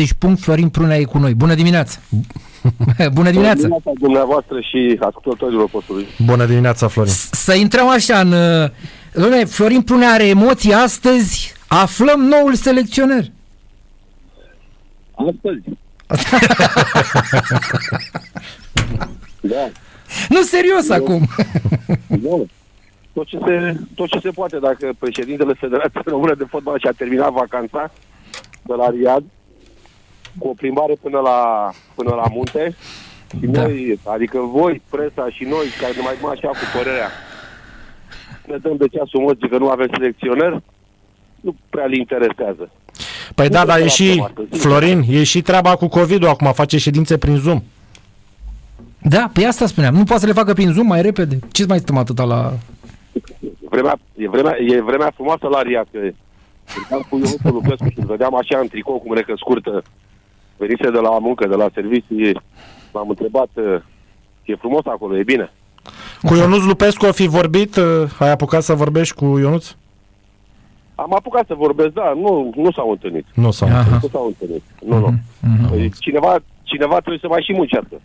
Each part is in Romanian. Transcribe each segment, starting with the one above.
Deci punct Florin Prunea e cu noi. Bună dimineața! Bună dimineața! dimineața dumneavoastră și ascultătorilor postului. Bună dimineața, Florin. Să intrăm așa în... uh, Dom'le, Florin Prunea are emoții astăzi. Aflăm noul selecționer. Astăzi. da. Nu, serios acum. Nu. Tot ce, se, tot ce se poate, dacă președintele Federației Române de Fotbal și-a terminat vacanța de la Riad, cu o plimbare până la, până la munte, și Da. noi, adică voi, presa și noi, care ne mai mai așa cu părerea, ne dăm de ceasul morții că nu avem selecționer, nu prea le interesează. Păi da, Nu dar e la și, automat, zic. Florin, e și treaba cu COVID-ul acum, face ședințe prin Zoom. Da, pe asta spuneam. Nu poate să le facă prin Zoom mai repede. Ce mai stăm atâta la... Vremea, e, vremea, e vremea frumoasă la Riad, că Eram cu Ionuț Lucescu și îl vedeam așa în tricou cu mânecă scurtă. Venise de la muncă, de la servicii. M-am întrebat, uh, e frumos acolo, e bine. Cu Ionuț Lupescu a fi vorbit? uh, Ai apucat să vorbești cu Ionuț? Am apucat să vorbesc, da, nu, nu s-au întâlnit. Nu s-a Aha. întâlnit. Nu s-au întâlnit. Nu, nu. Mhm. Păi Cineva, cineva trebuie să mai și muncească.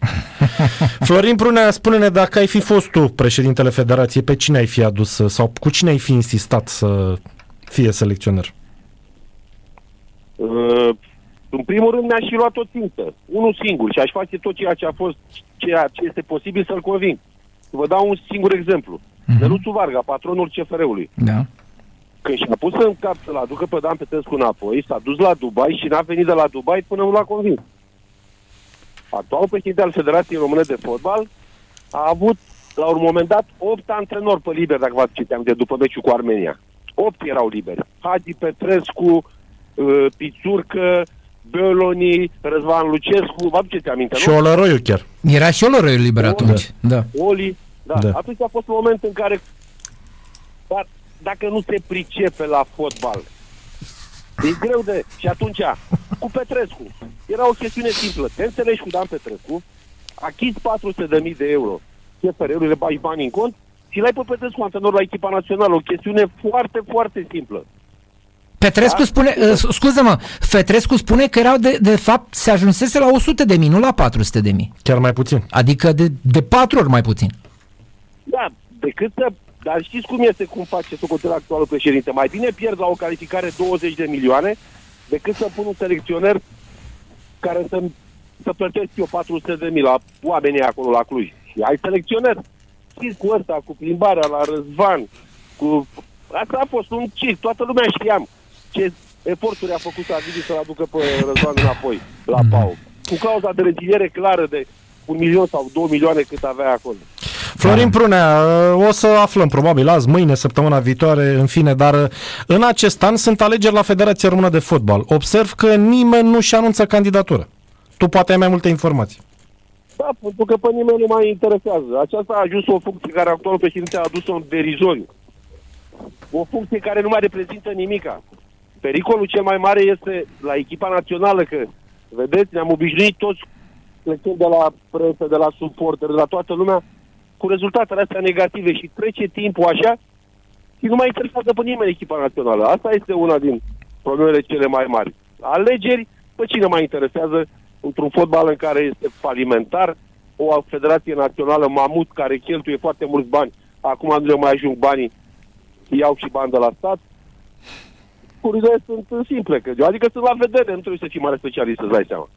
Florin Prunea, spune-ne dacă ai fi fost tu președintele Federației, pe cine ai fi adus uh, sau cu cine ai fi insistat să fie selecționer? Uh, în primul rând mi-aș fi luat o țintă, unul singur și aș face tot ceea ce a fost, ceea ce este posibil să-l conving. Vă dau un singur exemplu. Mhm. Neluțu Varga, patronul CFR-ului. Da. Când și-a pus în cap să-l aducă pe Dan Petrescu înapoi, s-a dus la Dubai și n-a venit de la Dubai până nu l-a convins. Actualul președinte al Federației Române de Fotbal a avut, la un moment dat, 8 antrenori pe liber, dacă vă aduceți aminte, după meciul cu Armenia. 8 erau liberi. Hagi Petrescu, uh, Pițurcă, Beloni, Răzvan Lucescu, vă aduceți aminte, Și nu? Olăroiu chiar. Era și Oloroiu liber atunci. Da. Oli, da. Da. da. Atunci a fost un moment în care, dar dacă nu se pricepe la fotbal, e greu de... Și atunci, cu Petrescu, era o chestiune simplă. Te înțelegi cu Dan Petrescu, achizi 400.000 de euro, CFR-ul le bagi bani în cont și l-ai pe Petrescu antrenor la echipa națională. O chestiune foarte, foarte simplă. Petrescu Da? spune, uh, scuză-mă, Petrescu spune că erau de, de fapt se ajunsese la 100 de mii, nu la 400 de mii. Chiar mai puțin. Adică de, de patru ori mai puțin. Da, decât să... Dar știți cum este, cum face socoterea actualul președinte? Mai bine pierd la o calificare 20 de milioane decât să pun un selecționer care să, să plătesc eu 400 de mii la oamenii acolo la Cluj. Și ai selecționer. Știți cu ăsta, cu plimbarea la Răzvan, cu... Asta a fost un circ, toată lumea știam ce eforturi a făcut Avidi să-l aducă pe Răzvan înapoi la PAO. Cu clauza de reziliere clară de un milion sau două milioane cât avea acolo. Florin Prunea, uh, o să aflăm probabil azi, mâine, săptămâna viitoare, în fine, dar uh, în acest an sunt alegeri la Federația Română de Fotbal. Observ că nimeni nu-și anunță candidatură. Tu poate ai mai multe informații. Da, pentru că pe nimeni nu mai interesează. Aceasta a ajuns o funcție care actualul președinte a adus-o în derizoriu. O funcție care nu mai reprezintă nimica. Pericolul cel mai mare este la echipa națională, că, vedeți, ne-am obișnuit toți, plecând de la presă, de la suporter, de la toată lumea, cu rezultatele astea negative și trece timpul așa și nu mai interesează pe nimeni echipa națională. Asta este una din problemele cele mai mari. Alegeri, pe cine mai interesează într-un fotbal în care este falimentar, o federație națională mamut care cheltuie foarte mulți bani, acum nu le mai ajung banii, iau și bani de la stat. Curile sunt simple, că adică sunt la vedere, nu trebuie să fii mare specialist să-ți dai seama.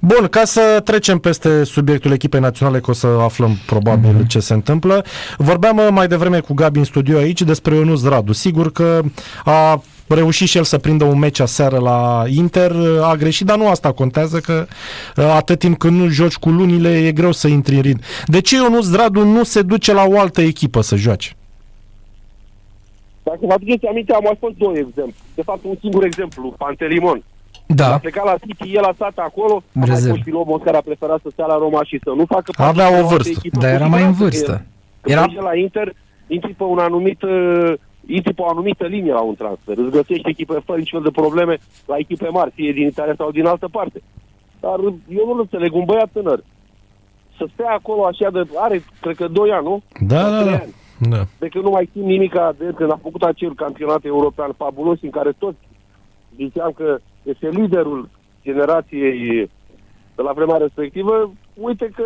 Bun, ca să trecem peste subiectul echipei naționale, că o să aflăm probabil mm-hmm. ce se întâmplă. Vorbeam uh, mai devreme cu Gabi în studio aici despre Ionuț Radu. Sigur că a reușit și el să prindă un meci aseară la Inter, a greșit, dar nu asta contează, că uh, atât timp când nu joci cu lunile, e greu să intri în ritm. De ce Ionuț Radu nu se duce la o altă echipă să joace? Dacă vă aduceți aminte, am mai fost două exemple. De fapt, un singur exemplu, Pantelimon. A Da. plecat la City, el a stat acolo, a mai Rezerv. fost și Lobos care a preferat să stea la Roma și să nu facă Avea parte o din altă vârstă. echipă. Dar Cu era mai în siguranță că vârstă. Când Era- mergi la Inter, intri pe un anumit uh, intri pe o anumită linie la un transfer. Îți găsești echipe fără niciun fel de probleme la echipe mari, fie din Italia sau din altă parte. Dar eu nu înțeleg, un băiat tânăr să stea acolo așa de... Are, cred că 2 ani, nu? Da, Sau da, trei da. ani. Da. de că nu mai simt nimica de când a făcut acel campionat european fabulos în care toți ziceam că este liderul generației de la vremea respectivă, uite că,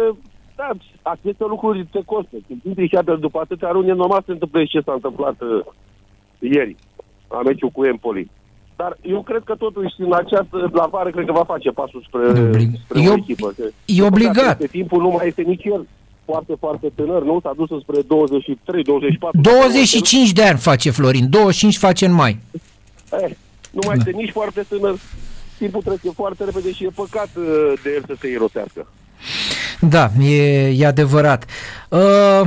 da, aceste lucruri te costă. Când intri și după atâtea runi, e normal să se întâmple și ce s-a întâmplat uh, ieri, la meciul cu Empoli. Dar eu cred că totuși în această la vară cred că va face pasul spre, Oblig- spre e o ob- echipă. Că, e obligat. Pe timpul nu mai este nici el foarte, foarte tânăr, nu? S-a dus spre 23, 24. 25 de ani face Florin, 25 face în mai. Eh, nu mai Da. este nici foarte tânăr. Timpul trece foarte repede și e păcat uh, de el să se irosească. Da, e, e adevărat. Uh,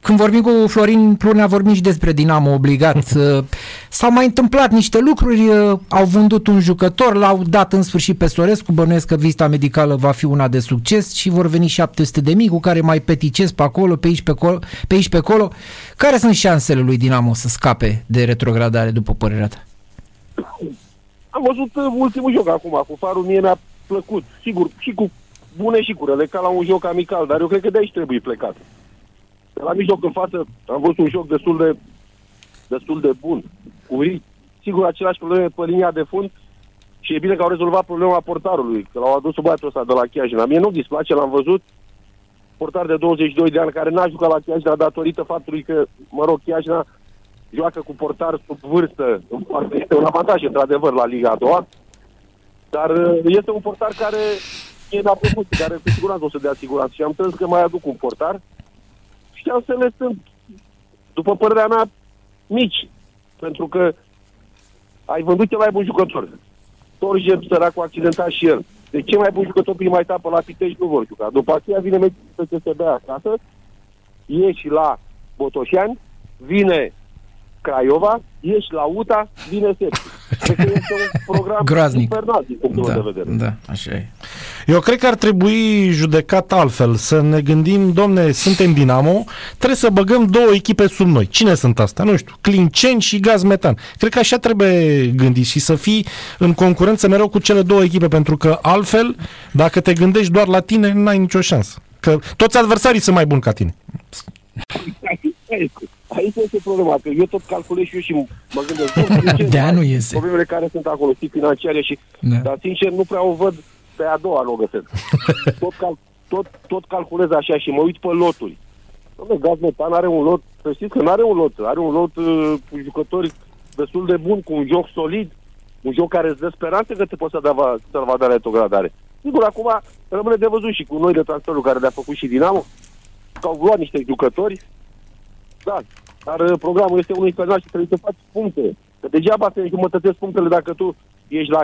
când vorbim cu Florin Plurnea, vorbim și despre Dinamo obligat. Uh, s-au mai întâmplat niște lucruri, uh, au vândut un jucător, l-au dat în sfârșit pe Sorescu, bănuiesc că vizita medicală va fi una de succes și vor veni 700 de mii cu care mai peticesc pe acolo, pe aici, pe acolo, pe aici, pe acolo. Care sunt șansele lui Dinamo să scape de retrogradare, după părerea ta? Am văzut uh, ultimul joc acum cu Farul, mie mi-a plăcut. Sigur, și cu bune și cu rele, ca la un joc amical, dar eu cred că de aici trebuie plecat. De la mijloc în față am văzut un joc destul de, destul de bun, cu rit. Sigur, același probleme pe linia de fund și e bine că au rezolvat problema portarului, că l-au adus băiatul ăsta de la Chiajna. Mie nu-mi displace, l-am văzut, portar de 22 de ani care n-a jucat la Chiajna datorită faptului că, mă rog, Chiajna joacă cu portar sub vârstă. Este un avantaj, într-adevăr, la Liga a doua. Dar uh, este un portar care e la plăcut, care cu siguranță o să dea siguranță. Și am înțeles că mai aduc un portar. Și șansele sunt, după părerea mea, mici. Pentru că ai vândut cel mai bun jucător. Torje, săracul, accidentat și el. Deci cei mai bun jucători prima etapă la Pitești nu vor juca. După aceea vine meciul pe CSB acasă, ieși la Botoșani, vine Craiova, ieși la UTA, vine Sepsi. Cred că este un program Groaznic. infernal din punctul meu de vedere. da, așa e. Eu cred că ar trebui judecat altfel, să ne gândim, domne, suntem Dinamo, trebuie să băgăm două echipe sub noi. Cine sunt astea? Nu știu, Clinceni și Gaz Metan. Cred că așa trebuie gândit și să fii în concurență mereu cu cele două echipe, pentru că altfel, dacă te gândești doar la tine, n-ai nicio șansă. Că toți adversarii sunt mai buni ca tine. Aici este problema, că eu tot calculez și eu și mă gândesc. bun, de ce De aia nu mai- iese. Problemele care sunt acolo, și financiare și... Da. Dar sincer nu prea o văd pe a doua, nu o găsesc. tot, cal, tot, tot calculez așa și mă uit pe loturi. Dom'le, Gaz Metan are un lot, să știți că nu are un lot, are un lot uh, cu jucători destul de bun, cu un joc solid, un joc care îți dă speranță că te poți să, dea, să-l va da retrogradare. Sigur, acum rămâne de văzut și cu noile transferuri care le-a făcut și Dinamo, că au luat niște jucători, da, dar uh, programul este unul infernal și trebuie să faci puncte. Că degeaba să înjumătățesc punctele dacă tu ești la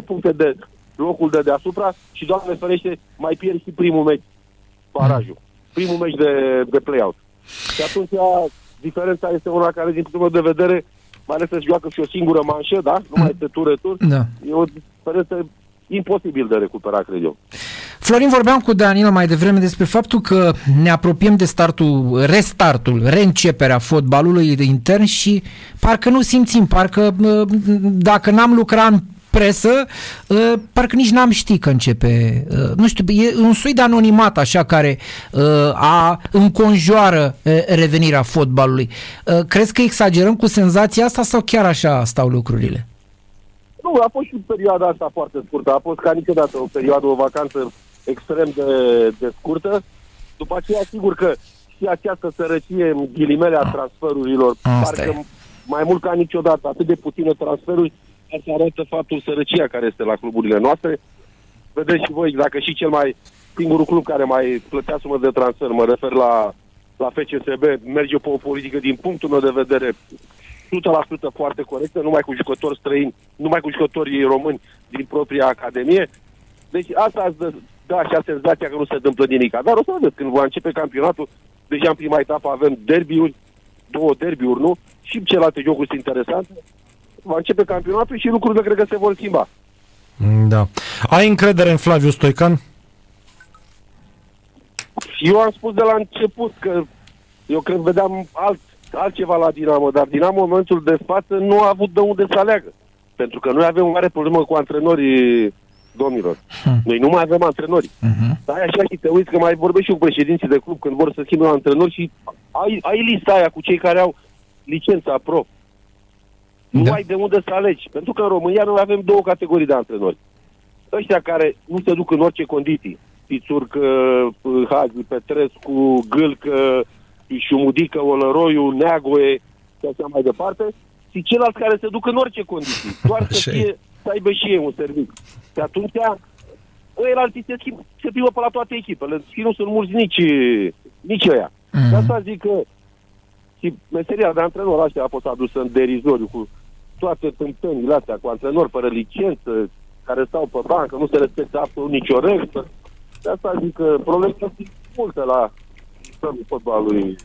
6-7 puncte de locul de deasupra și, Doamne ferește, mai pierzi și primul meci, barajul. Primul meci de, de play-out. Și atunci diferența este una care, din punctul meu de vedere, mai ales să joacă și o singură manșă, da? Nu mai este tur-retur. Da. E o diferență imposibil de recuperat, cred eu. Florin, vorbeam cu Danilo mai devreme despre faptul că ne apropiem de startul, restartul, reînceperea fotbalului intern și parcă nu simțim, parcă uh, dacă n-am lucrat în presă, uh, parcă nici n-am ști că începe. Uh, Nu știu, e un soi de anonimat așa care uh, a înconjoară uh, revenirea fotbalului. Uh, Crezi că exagerăm cu senzația asta sau chiar așa stau lucrurile? Nu, a fost și perioada asta foarte scurtă. A fost ca niciodată o perioadă, o vacanță extrem de, de scurtă. După aceea, sigur că și această sărăcie în ghilimele a transferurilor, Asta parcă e. mai mult ca niciodată, atât de puține transferuri, asta arată faptul sărăcia care este la cluburile noastre. Vedeți și voi, dacă și cel mai singurul club care mai plătea sumă de transfer, mă refer la, la FCSB, merge pe o politică din punctul meu de vedere 100% foarte corectă, numai cu jucători străini, numai cu jucătorii români din propria academie. Deci asta îți dă, dă așa senzația că nu se întâmplă nimic. Dar o să vedeți, când va începe campionatul, deja în prima etapă avem derbiuri, două derbiuri, nu? Și celelalte jocuri sunt interesante. Va începe campionatul și lucrurile cred că se vor schimba. Da. Ai încredere în Flaviu Stoican? Și eu am spus de la început că eu cred vedeam alt, altceva la Dinamo, dar Dinamo în momentul de față nu a avut de unde să aleagă. Pentru că noi avem o mare problemă cu antrenorii domnilor. Hmm. Noi nu mai avem antrenori. Uh-huh. Stai așa și te uiți că mai vorbești și cu președinții de club când vor să schimbe un antrenor și ai, ai lista aia cu cei care au licența pro. Nu Da. ai de unde să alegi. Pentru că în România noi avem două categorii de antrenori. Ăștia care nu se duc în orice condiții. Pițurcă, Hagi, Petrescu, Gâlcă, Șumudică, Olăroiu, Neagoe și așa mai departe. Și ceilalți care se duc în orice condiții. Doar să, Așa e. fie, să aibă și ei un serviciu. Și atunci ăilalți se, schimb, se plimbă pe la toate echipele. Și nu sunt mulți nici, nici ăia. Mhm. De asta zic că și meseria de antrenor așa a fost adusă în derizoriu cu toate tâmpenile astea, cu antrenori fără licență, care stau pe bancă, nu se respectă absolut nicio regulă. De asta zic că problemele sunt multe la sistemul fotbalului,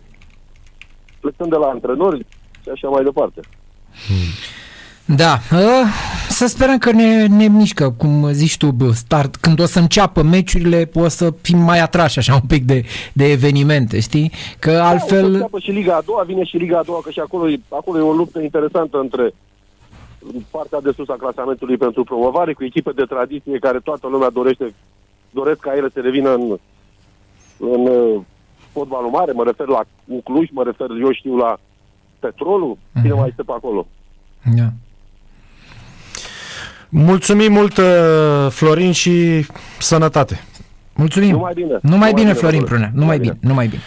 plecând de la antrenori și așa mai departe. Da, ă, să sperăm că ne, ne mișcă, cum zici tu, bă, start, când o să înceapă meciurile, o să fim mai atrași așa un pic de, de evenimente, știi? Că Da, o să altfel... înceapă și Liga a doua, vine și Liga a doua, că și acolo, e- acolo e o luptă interesantă între partea de sus a clasamentului pentru promovare, cu echipe de tradiție care toată lumea dorește, doresc ca ele să revină în, în uh, fotbalul mare, mă refer la Cluj, mă refer, eu știu, la Petrolul, cine Mhm. mai este pe acolo. Da. Mulțumim mult, uh, Florin, și sănătate. Mulțumim. Numai bine. Numai bine, Florin vă doresc. Prunea. Numai bine. Numai bine.